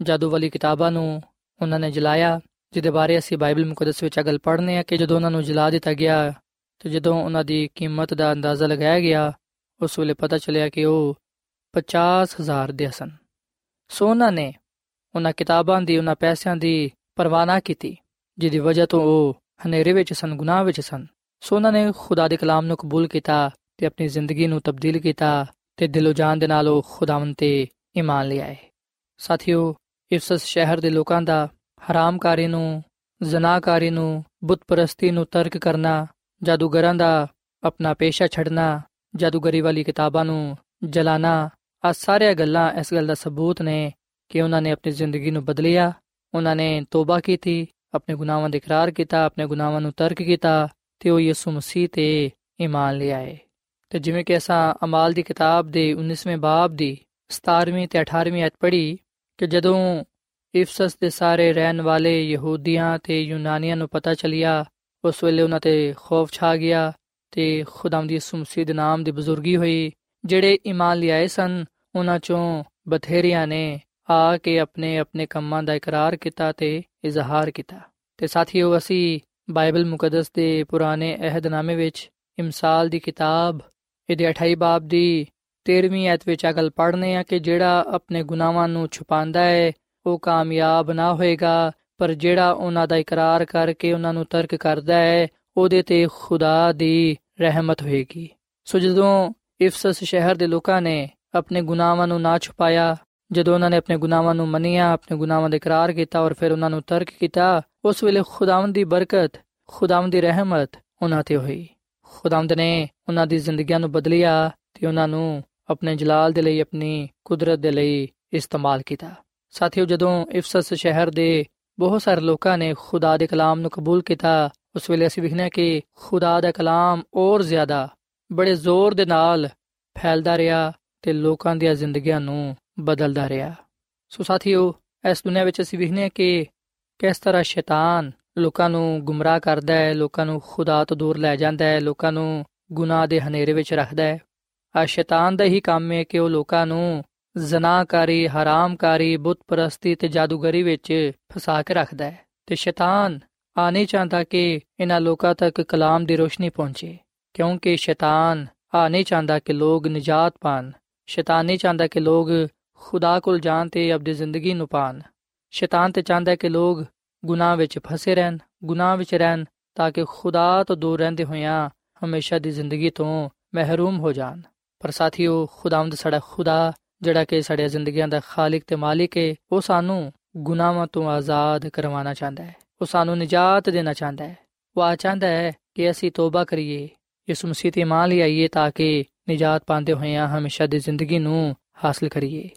ਜਾਦੂ ਵਾਲੀ ਕਿਤਾਬਾਂ ਨੂੰ ਉਹਨਾਂ ਨੇ ਜਲਾਇਆ, ਜਿਹਦੇ ਬਾਰੇ ਅਸੀਂ ਬਾਈਬਲ ਮੁਕੱਦਸ ਵਿੱਚ ਅਗਲ ਪੜ੍ਹਨੇ ਆ ਕਿ ਜਦੋਂ ਉਹਨਾਂ ਨੂੰ ਜਲਾ ਦਿੱਤਾ ਗਿਆ, ਤੇ ਜਦੋਂ ਉਹਨਾਂ ਦੀ ਕੀਮਤ ਦਾ ਅੰਦਾਜ਼ਾ ਲਗਾਇਆ ਗਿਆ, ਉਸ ਵੇਲੇ ਪਤਾ ਚੱਲਿਆ ਕਿ ਉਹ 50000 ਦੇ ਸਨ। ਸੋ ਉਹਨਾਂ ਨੇ ਉਹਨਾਂ ਕਿਤਾਬਾਂ ਦੀ, ਉਹਨਾਂ ਪੈਸਿਆਂ ਦੀ ਪਰਵਾਹ ਨਾ ਕੀਤੀ, ਜਿਹਦੀ ਵਜ੍ਹਾ ਤੋਂ ਉਹ ਹਨੇਰੇ ਵਿੱਚ ਸਨ, ਗੁਨਾਹ ਵਿੱਚ ਸਨ। ਸੋ ਉਹਨਾਂ ਨੇ ਖੁਦਾ ਦੇ ਕਲਾਮ ਨੂੰ ਕਬੂਲ ਕੀਤਾ ਤੇ ਆਪਣੀ ਜ਼ਿੰਦਗੀ ਨੂੰ ਤਬਦੀਲ ਕੀਤਾ ਤੇ ਦਿਲੋਂ ਜਾਨ ਦੇ ਨਾਲ ਉਹ ਖੁਦਾਵੰਦ ਤੇ ਈਮਾਨ ਲਿਆਏ ਸਾਥੀਓ ਇਫਸਸ ਸ਼ਹਿਰ ਦੇ ਲੋਕਾਂ ਦਾ ਹਰਾਮਕਾਰੀ ਨੂੰ ਜ਼ਨਾਕਾਰੀ ਨੂੰ, ਬੁੱਤਪਰਸਤੀ ਨੂੰ ਤਰਕ ਕਰਨਾ, ਜਾਦੂਗਰਾਂ ਦਾ ਆਪਣਾ ਪੇਸ਼ਾ ਛੱਡਣਾ, ਜਾਦੂਗਰੀ ਵਾਲੀ ਕਿਤਾਬਾਂ ਨੂੰ ਜਲਾਣਾ ਆ ਸਾਰੀਆਂ ਗੱਲਾਂ ਇਸ ਗੱਲ ਦਾ ਸਬੂਤ ਨੇ ਕਿ ਉਹਨਾਂ ਨੇ ਆਪਣੀ ਜ਼ਿੰਦਗੀ ਨੂੰ ਬਦਲਿਆ, ਉਹਨਾਂ ਨੇ ਤੋਬਾ ਕੀਤੀ, ਆਪਣੇ ਗੁਨਾਹਾਂ ਦਾ ਇਕਰਾਰ ਕੀਤਾ, ਆਪਣੇ ਗੁਨਾਹਾਂ ਨੂੰ ਤਰਕ ਕੀਤਾ ਤੇ ਉਹ ਯਿਸੂ ਮਸੀਹ ਤੇ ਈਮਾਨ ਲਿਆਏ ਤੇ ਜਿਵੇਂ ਕਿ ਅਸਾਂ ਅਮਾਲ ਦੀ ਕਿਤਾਬ ਦੇ 19ਵੇਂ ਬਾਬ ਦੀ 17ਵੀਂ ਤੇ 18ਵੀਂ ਅਧ ਪੜ੍ਹੀ ਕਿ ਜਦੋਂ ਇਫਸਸ ਦੇ ਸਾਰੇ ਰਹਿਣ ਵਾਲੇ ਯਹੂਦੀਆਂ ਤੇ ਯੂਨਾਨੀਆਂ ਨੂੰ ਪਤਾ ਚੱਲਿਆ, ਉਸ ਵੇਲੇ ਉਹਨਾਂ ਤੇ ਖੌਫ ਛਾ ਗਿਆ ਤੇ ਖੁਦਾਮ ਦੀ ਯਿਸੂ ਮਸੀਹ ਦੇ ਨਾਮ ਦੀ ਬਜ਼ੁਰਗੀ ਹੋਈ, ਜਿਹੜੇ ਈਮਾਨ ਲਿਆਏ ਸਨ ਉਹਨਾਂ ਚੋਂ ਬਥੇਰਿਆਂ ਨੇ ਆ ਕੇ ਆਪਣੇ ਆਪਣੇ ਕੰਮਾਂ ਦਾ ਇਕਰਾਰ ਕੀਤਾ ਤੇ ਇਜ਼ਹਾਰ ਕੀਤਾ। ਤੇ ਸਾਥੀਓ, ਅਸੀਂ ਬਾਈਬਲ ਮੁਕੱਦਸ ਦੇ ਪੁਰਾਣੇ ਅਹਿਦਨਾਮੇ ਵਿੱਚ ਇਮਸਾਲ ਦੀ ਕਿਤਾਬ, ਇਹਦੇ 28 ਬਾਬ ਦੀ 13ਵੀਂ ਐਤ ਵਿੱਚ ਅਗਲ ਪੜ੍ਹਨੇ ਆ ਕਿ ਜਿਹੜਾ ਆਪਣੇ ਗੁਨਾਹਾਂ ਨੂੰ ਛੁਪਾਉਂਦਾ ਹੈ ਉਹ ਕਾਮਯਾਬ ਨਾ ਹੋਏਗਾ, ਪਰ ਜਿਹੜਾ ਉਹਨਾਂ ਦਾ ਇਕਰਾਰ ਕਰਕੇ ਉਹਨਾਂ ਨੂੰ ਤਰਕ ਕਰਦਾ ਹੈ ਉਹਦੇ ਤੇ ਖੁਦਾ ਦੀ ਰਹਿਮਤ ਹੋਏਗੀ। ਸੋ ਜਦੋਂ ਇਫਸਸ ਸ਼ਹਿਰ ਦੇ ਲੋਕਾਂ ਨੇ ਆਪਣੇ ਗੁਨਾਹਾਂ ਨੂੰ ਨਾ ਛੁਪਾਇਆ। ਜਦੋਂ ਉਹਨਾਂ ਨੇ ਆਪਣੇ ਗੁਨਾਹਾਂ ਨੂੰ ਮੰਨਿਆ, ਆਪਣੇ ਗੁਨਾਹਾਂ ਦਾ ਇਕਰਾਰ ਕੀਤਾ ਔਰ ਫਿਰ ਉਹਨਾਂ ਨੂੰ ਤਰਕ ਕੀਤਾ, ਉਸ ਵੇਲੇ ਖੁਦਾਵੰਦ ਦੀ ਬਰਕਤ, ਖੁਦਾਵੰਦ ਦੀ ਰਹਿਮਤ ਉਹਨਾਂ ਤੇ ਹੋਈ। ਖੁਦਾਵੰਦ ਨੇ ਉਹਨਾਂ ਦੀ ਜ਼ਿੰਦਗੀਆਂ ਨੂੰ ਬਦਲਿਆ ਤੇ ਉਹਨਾਂ ਨੂੰ ਆਪਣੇ ਜਲਾਲ ਦੇ ਲਈ, ਆਪਣੀ ਕੁਦਰਤ ਦੇ ਲਈ ਇਸਤੇਮਾਲ ਕੀਤਾ। ਸਾਥੀਓ, ਜਦੋਂ ਇਫਸਸ ਸ਼ਹਿਰ ਦੇ ਬਹੁਤ ਸਾਰੇ ਲੋਕਾਂ ਨੇ ਖੁਦਾ ਦੇ ਕਲਾਮ ਨੂੰ ਕਬੂਲ ਕੀਤਾ, ਉਸ ਵੇਲੇ ਅਸੀਂ ਵਿਖਣਾ ਕਿ ਖੁਦਾ ਦਾ ਕਲਾਮ ਹੋਰ ਜ਼ਿਆਦਾ, ਬੜੇ ਜ਼ੋਰ ਦੇ ਨਾਲ ਫੈਲਦਾ ਰਿਹਾ। ਤੇ ਲੋਕਾਂ ਦੀਆਂ ਜ਼ਿੰਦਗੀਆਂ ਨੂੰ ਬਦਲਦਾ ਰਿਹਾ। ਸੋ ਸਾਥੀਓ, ਇਸ ਦੁਨੀਆਂ ਵਿੱਚ ਅਸੀਂ ਵਿਖਨੇ ਕਿ ਕਿਸ ਤਰ੍ਹਾਂ ਸ਼ੈਤਾਨ ਲੋਕਾਂ ਨੂੰ ਗੁੰਮਰਾਹ ਕਰਦਾ ਹੈ, ਲੋਕਾਂ ਨੂੰ ਖੁਦਾ ਤੋਂ ਦੂਰ ਲੈ ਜਾਂਦਾ ਹੈ, ਲੋਕਾਂ ਨੂੰ ਗੁਨਾਹ ਦੇ ਹਨੇਰੇ ਵਿੱਚ ਰੱਖਦਾ ਹੈ। ਆ ਸ਼ੈਤਾਨ ਦਾ ਹੀ ਕੰਮ ਹੈ ਕਿ ਉਹ ਲੋਕਾਂ ਨੂੰ ਜ਼ਨਾਕਾਰੀ ਹਰਾਮਕਾਰੀ ਬੁੱਤ ਪ੍ਰਸਤੀ ਤੇ ਜਾਦੂਗਰੀ ਵਿੱਚ ਫਸਾ ਕੇ ਰੱਖਦਾ ਹੈ। ਤੇ ਸ਼ੈਤਾਨ ਆ ਨਹੀਂ ਚਾਹੁੰਦਾ ਕਿ ਇਹਨਾਂ ਲੋਕਾਂ ਤੱਕ ਕਲਾਮ ਦੀ ਰੋਸ਼ਨੀ ਪਹੁੰਚੇ, ਕਿਉਂਕਿ ਸ਼ੈਤਾਨ ਆ ਨਹੀਂ ਚਾਹੁੰਦਾ ਕਿ ਲੋਕ ਨਜਾਤ ਪਾਣ। ਸ਼ੈਤਾਨ ਨਹੀਂ ਚਾਹੁੰਦਾ ਕਿ ਲੋਕ ਖੁਦਾ ਕੋਲ ਜਾਣ ਤੇ ਆਪਣੀ ਜ਼ਿੰਦਗੀ ਨੂੰ ਪਾਣ। ਸ਼ੈਤਾਨ ਤੇ ਚਾਹੁੰਦਾ ਕਿ ਲੋਕ ਗੁਨਾਹ ਵਿੱਚ ਫਸੇ ਰਹਿਣ, ਗੁਨਾਹ ਵਿੱਚ ਰਹਿਣ ਤਾਂ ਕਿ ਖੁਦਾ ਤੋਂ ਦੂਰ ਰਹਿੰਦੇ ਹੋਇਆਂ ਹਮੇਸ਼ਾ ਦੀ ਜ਼ਿੰਦਗੀ ਤੋਂ ਮਹਿਰੂਮ ਹੋ ਜਾਣ। ਪਰ ਸਾਥੀਓ, ਖੁਦਾਵੰਦ ਸਾਡਾ ਖੁਦਾ, ਜਿਹੜਾ ਕਿ ਸਾਡੀਆਂ ਜ਼ਿੰਦਗੀਆਂ ਦਾ ਖਾਲਕ ਤੇ ਮਾਲਿਕ ਹੈ ਉਹ ਸਾਨੂੰ ਗੁਨਾਹਾਂ ਤੋਂ ਆਜ਼ਾਦ ਕਰਵਾਉਣਾ ਚਾਹੁੰਦਾ ਹੈ। ਉਹ ਸਾਨੂੰ ਨਜਾਤ ਦੇਣਾ ਚਾਹੁੰਦਾ ਹੈ। ਉਹ ਆ ਚਾਹੁੰਦਾ ਹੈ ਕਿ ਅਸੀਂ ਤੋਬਾ ਕਰੀਏ ਇਸ ਮਸੀਹ ਤੇ ਮੰਨ ਲਈਏ ਤਾਂ ਕਿ ਨਜਾਤ ਪਾਉਂਦੇ ਹੋਇਆਂ ਹਮੇਸ਼ਾ ਦੀ ਜ਼ਿੰਦਗੀ ਨੂੰ ਹਾਸਲ ਕਰੀਏ।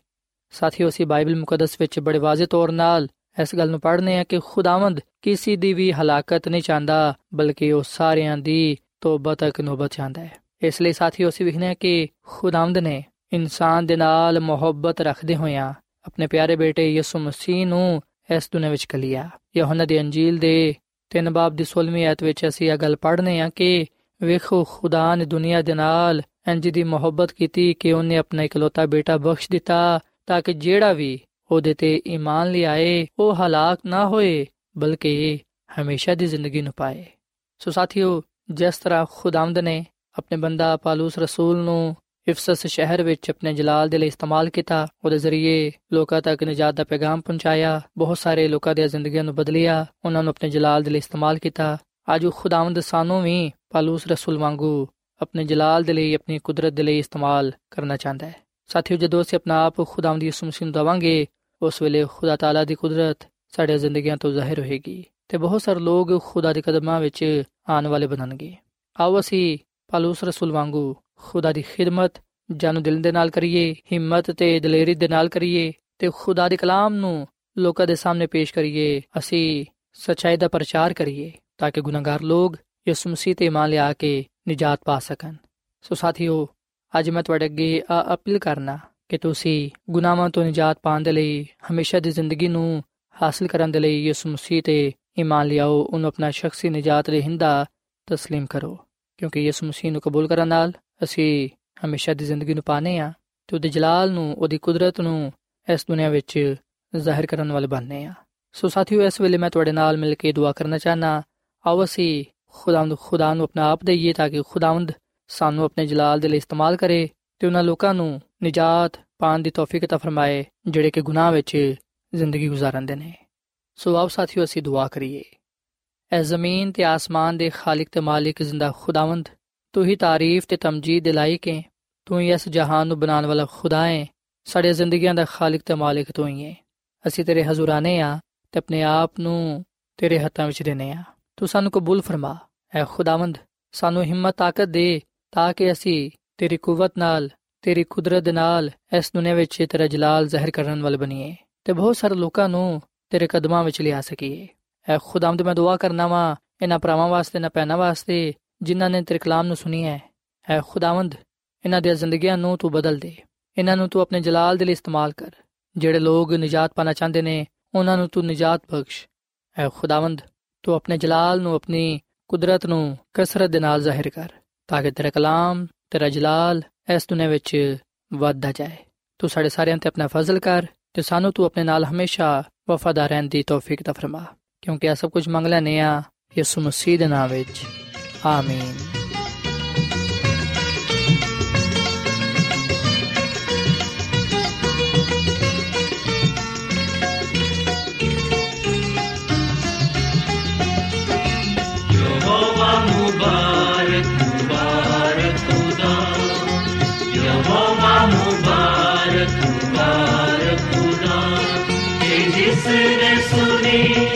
ਸਾਥੀਓ, ਅਸੀਂ ਬਾਈਬਲ ਮੁਕੱਦਸ ਵਿੱਚ ਬੜੇ ਵਾਜ਼ਿਹ ਤੌਰ ਨਾਲ ਇਸ ਗੱਲ ਨੂੰ ਪੜ੍ਹਨੇ ਆ ਕਿ ਖੁਦਾਵੰਦ ਕਿਸੇ ਦੀ ਵੀ ਹਲਾਕਤ ਨਹੀਂ ਚਾਹੁੰਦਾ, ਬਲਕਿ ਉਹ ਸਾਰਿਆਂ ਦੀ ਤੋਬਾ ਤੱਕ ਨੋਬਤ ਚਾਹੁੰਦਾ ਹੈ। ਇਸ ਲਈ ਸਾਥੀਓ, ਅਸੀਂ ਵਿਖਨੇ ਕਿ ਖੁਦਾਵੰਦ ਨੇ ਇਨਸਾਨ ਦੇ ਨਾਲ ਮੁਹੱਬਤ ਰੱਖਦੇ ਹੋਇਆਂ ਆਪਣੇ ਪਿਆਰੇ ਬੇਟੇ ਯਿਸੂ ਮਸੀਹ ਨੂੰ ਇਸ ਦੁਨੀਆਂ ਵਿੱਚ ਕਲਿਆ। ਯਹੋਨਾ ਦੀ ਅੰਜੀਲ ਦੇ ਤਿੰਨ ਬਾਬ ਦੀ 16ਵੀਂ ਆਇਤ ਵਿੱਚ ਅਸੀਂ ਇਹ ਗੱਲ ਪੜ੍ਹਨੇ ਆ ਕਿ ਵੇਖੋ, ਖੁਦਾ ਨੇ ਦੁਨੀਆ ਦੇ ਨਾਲ ਇੰਜ ਦੀ ਮੁਹੱਬਤ ਕੀਤੀ ਕਿ ਉਹਨੇ ਆਪਣਾ ਇਕਲੌਤਾ ਬੇਟਾ ਬਖਸ਼ ਦਿੱਤਾ ਤਾਂ ਕਿ ਜਿਹੜਾ ਵੀ ਉਹਦੇ ਤੇ ਈਮਾਨ ਲਿਆਏ, ਉਹ ਹਲਾਕ ਨਾ ਹੋਏ, ਬਲਕਿ ਹਮੇਸ਼ਾ ਦੀ ਜ਼ਿੰਦਗੀ ਨੂੰ ਪਾਏ ਸੋ ਸਾਥੀਓ, ਜਿਸ ਤਰ੍ਹਾਂ ਖੁਦਾਵੰਦ ਨੇ ਆਪਣੇ ਬੰਦਾ ਪਾਲੂਸ ਰਸੂਲ ਨੂੰ ਇਫਸਸ ਸ਼ਹਿਰ ਵਿੱਚ ਆਪਣੇ ਜਲਾਲ ਦੇ ਲਈ ਇਸਤੇਮਾਲ ਕੀਤਾ, ਉਹਦੇ ਜ਼ਰੀਏ ਲੋਕਾਂ ਤੱਕ ਨਜਾਤ ਦਾ ਪੈਗਾਮ ਪਹੁੰਚਾਇਆ, ਬਹੁਤ ਸਾਰੇ ਲੋਕਾਂ ਦੀਆਂ ਜ਼ਿੰਦਗੀਆਂ ਨੂੰ ਬਦਲਿਆ, ਉਹਨਾਂ ਨੂੰ ਆਪਣੇ ਜਲਾਲ ਦੇ ਲਈ ਇਸਤੇਮਾਲ ਕੀਤਾ। ਅੱਜ ਉਹ ਖੁਦਾਵੰਦ ਸਾਨੂੰ ਵੀ ਪਾਲੂਸ ਰਸੂਲ ਵਾਂਗੂ ਆਪਣੇ ਜਲਾਲ ਦੇ ਲਈ, ਆਪਣੀ ਕੁਦਰਤ ਦੇ ਲਈ ਇਸਤੇਮਾਲ ਕਰਨਾ ਚਾਹੁੰਦਾ ਹੈ। ਸਾਥੀਓ, ਜਦੋਂ ਅਸੀਂ ਆਪਣਾ ਆਪ ਖੁਦਾਵੰਦ ਦੀ ਯਿਸੂ ਮਸੀਹ ਨੂੰ ਦਵਾਂਗੇ, ਉਸ ਵੇਲੇ ਖੁਦਾ ਤਾਲਾ ਦੀ ਕੁਦਰਤ ਸਾਡੇ ਜ਼ਿੰਦਗੀਆਂ ਤੋਂ ਜ਼ਾਹਿਰ ਹੋਏਗੀ ਤੇ ਬਹੁਤ ਸਾਰੇ ਲੋਕ ਖੁਦਾ ਦੇ ਕਦਮਾਂ ਵਿੱਚ ਆਉਣ ਵਾਲੇ ਬਣਨਗੇ। ਆਓ ਅਸੀਂ ਪਾਲੂਸ ਰਸੂਲ ਵਾਂਗੂ ਖੁਦਾ ਦੀ ਖਿਦਮਤ ਜਾਨੂ ਦਿਲ ਦੇ ਨਾਲ ਕਰੀਏ, ਹਿੰਮਤ ਤੇ ਦਲੇਰੀ ਦੇ ਨਾਲ ਕਰੀਏ ਤੇ ਖੁਦਾ ਦੇ ਕਲਾਮ ਨੂੰ ਲੋਕਾਂ ਦੇ ਸਾਹਮਣੇ ਪੇਸ਼ ਕਰੀਏ, ਅਸੀਂ ਸਚਾਈ ਦਾ ਪ੍ਰਚਾਰ ਕਰੀਏ, ਤਾਂ ਕਿ ਗੁਨਾਹਗਾਰ ਲੋਕ ਯਿਸੂ ਮਸੀਹ ਤੇ ਇਮਾਨ ਲਿਆ ਕੇ ਨਿਜਾਤ ਪਾ ਸਕਣ ਸੋ ਸਾਥੀਓ ਅੱਜ ਮੈਂ ਤੁਹਾਡੇ ਅੱਗੇ ਅਪੀਲ ਕਰਨਾ ਕਿ ਤੁਸੀਂ ਗੁਨਾਹਾਂ ਤੋਂ ਨਿਜਾਤ ਪਾਉਣ ਦੇ ਲਈ ਹਮੇਸ਼ਾ ਦੀ ਜ਼ਿੰਦਗੀ ਨੂੰ ਹਾਸਲ ਕਰਨ ਦੇ ਲਈ ਯਿਸੂ ਮਸੀਹ ਤੇ ਇਮਾਨ ਲਿਆਓ ਉਹਨੂੰ ਆਪਣਾ ਸ਼ਖਸੀ ਨਿਜਾਤ ਰਹਿੰਦਾ تسلیم ਕਰੋ ਕਿਉਂਕਿ ਯਿਸੂ ਮਸੀਹ ਨੂੰ ਕਬੂਲ ਕਰਨ ਨਾਲ ਅਸੀਂ ਹਮੇਸ਼ਾ ਦੀ ਜ਼ਿੰਦਗੀ ਨੂੰ ਪਾਣੇ ਆ ਤੇ ਉਹਦੇ ਜਲਾਲ ਨੂੰ ਉਹਦੀ ਕੁਦਰਤ ਨੂੰ ਇਸ ਦੁਨੀਆ ਵਿੱਚ ਜ਼ਾਹਿਰ ਕਰਨ ਵਾਲੇ ਬਣਨੇ ਆ ਸੋ ਸਾਥੀਓ ਇਸ ਵੇਲੇ ਮੈਂ ਤੁਹਾਡੇ ਨਾਲ ਮਿਲ ਕੇ ਦੁਆ ਕਰਨਾ ਚਾਹਨਾ ਆਓ ਅਸੀਂ ਖੁਦਾਵੰਦ ਖੁਦਾ ਨੂੰ ਆਪਣਾ ਆਪ ਦਈਏ ਤਾਂ ਕਿ ਖੁਦਾਵੰਦ ਸਾਨੂੰ ਆਪਣੇ ਜਲਾਲ ਦੇ ਲਈ ਇਸਤੇਮਾਲ ਕਰੇ ਤੇ ਉਹਨਾਂ ਲੋਕਾਂ ਨੂੰ ਨਜਾਤ ਪਾਣ ਦੀ ਤੌਫੀਕ عطا ਫਰਮਾਏ, ਜਿਹੜੇ ਕਿ ਗੁਨਾਹ ਵਿੱਚ ਜ਼ਿੰਦਗੀ گزارਦੇ ਨੇ। ਸੋ ਆਪ ਸਾਥੀਓ, ਅਸੀਂ ਦੁਆ ਕਰੀਏ। ਐ ਜ਼ਮੀਨ ਤੇ ਆਸਮਾਨ ਦੇ ਖਾਲਕ ਤੇ ਮਾਲਿਕ ਜ਼ਿੰਦਾ ਖੁਦਾਵੰਦ, ਤੂੰ ਹੀ ਤਾਰੀਫ ਤੇ ਤਮਜੀਦ ਦੇ ਲਾਇਕ ਹੈ। ਤੂੰ ਹੀ ਇਸ ਜਹਾਨ ਨੂੰ ਬਣਾਉਣ ਵਾਲਾ ਖੁਦਾ ਹੈ। ਸਾਡੇ ਜ਼ਿੰਦਗੀਆਂ ਦਾ ਖਾਲਕ ਤੇ ਮਾਲਿਕ ਤੂੰ ਹੀ ਹੈ। ਅਸੀਂ ਤੇਰੇ ਹਜ਼ੂਰਾਨੇ ਆ ਤੇ ਆਪਣੇ ਆਪ ਨੂੰ ਤੇਰੇ ਹੱਥਾਂ ਵਿੱਚ ਦੇਨੇ ਆ। ਤੂੰ ਸਾਨੂੰ ਕਬੂਲ ਫਰਮਾ, ਐ ਖੁਦਾਵੰਦ। ਸਾਨੂੰ ਹਿੰਮਤ, ਤਾਕਤ ਦੇ, ਤਾਂ ਕਿ ਅਸੀਂ ਤੇਰੀ ਕੂਵਤ ਨਾਲ, ਤੇਰੀ ਕੁਦਰਤ ਦੇ ਨਾਲ ਇਸ ਦੁਨੀਆਂ ਵਿੱਚ ਤੇਰਾ ਜਲਾਲ ਜ਼ਾਹਿਰ ਕਰਨ ਵਾਲੇ ਬਣੀਏ ਤੇ ਬਹੁਤ ਸਾਰੇ ਲੋਕਾਂ ਨੂੰ ਤੇਰੇ ਕਦਮਾਂ ਵਿੱਚ ਲਿਆ ਸਕੀਏ। ਐ ਖੁਦਾਵੰਦ, ਮੈਂ ਦੁਆ ਕਰਨਾ ਵਾ, ਇਹਨਾਂ ਭਰਾਵਾਂ ਵਾਸਤੇ ਨਾ ਪੈਣਾ ਵਾਸਤੇ, ਜਿਨ੍ਹਾਂ ਨੇ ਤੇਰੇ ਕਲਾਮ ਨੂੰ ਸੁਣੀ ਹੈ ਐ ਖੁਦਾਵੰਦ, ਇਹਨਾਂ ਦੀਆਂ ਜ਼ਿੰਦਗੀਆਂ ਨੂੰ ਤੂੰ ਬਦਲ ਦੇ। ਇਹਨਾਂ ਨੂੰ ਤੂੰ ਆਪਣੇ ਜਲਾਲ ਦੇ ਲਈ ਇਸਤੇਮਾਲ ਕਰ। ਜਿਹੜੇ ਲੋਕ ਨਜਾਤ ਪਾਣਾ ਚਾਹੁੰਦੇ ਨੇ, ਉਹਨਾਂ ਨੂੰ ਤੂੰ ਨਜਾਤ ਬਖਸ਼। ਐ ਖੁਦਾਵੰਦ ਤੂੰ ਆਪਣੇ ਜਲਾਲ ਨੂੰ, ਆਪਣੀ ਕੁਦਰਤ ਨੂੰ ਕਸਰਤ ਦੇ ਨਾਲ ਜ਼ਾਹਿਰ ਕਰ, ਤਾਂ ਕਿ ਤੇਰਾ ਕਲਾਮ, ਤੇਰਾ ਜਲਾਲ ਇਸ ਦੁਨੀਆਂ ਵਿੱਚ ਵਧਦਾ ਜਾਏ। ਤੂੰ ਸਾਡੇ ਸਾਰਿਆਂ ਤੇ ਆਪਣਾ ਫਜ਼ਲ ਕਰ ਤੇ ਸਾਨੂੰ ਤੂੰ ਆਪਣੇ ਨਾਲ ਹਮੇਸ਼ਾ ਵਫਾਦਾਰ ਰਹਿਣ ਦੀ ਤੌਫੀਕ ਤਾ ਫਰਮਾ, ਕਿਉਂਕਿ ਇਹ ਸਭ ਕੁਝ ਮੰਗ ਲੈਨੇ ਆ ਯਿਸੂ ਮਸੀਹ ਦੇ ਨਾਮ ਵਿੱਚ। ਆਮੀਨ। मुबारक मुबारक खुदा। यहोवा मुबारक मुबारक खुदा। कि जिसने सुनी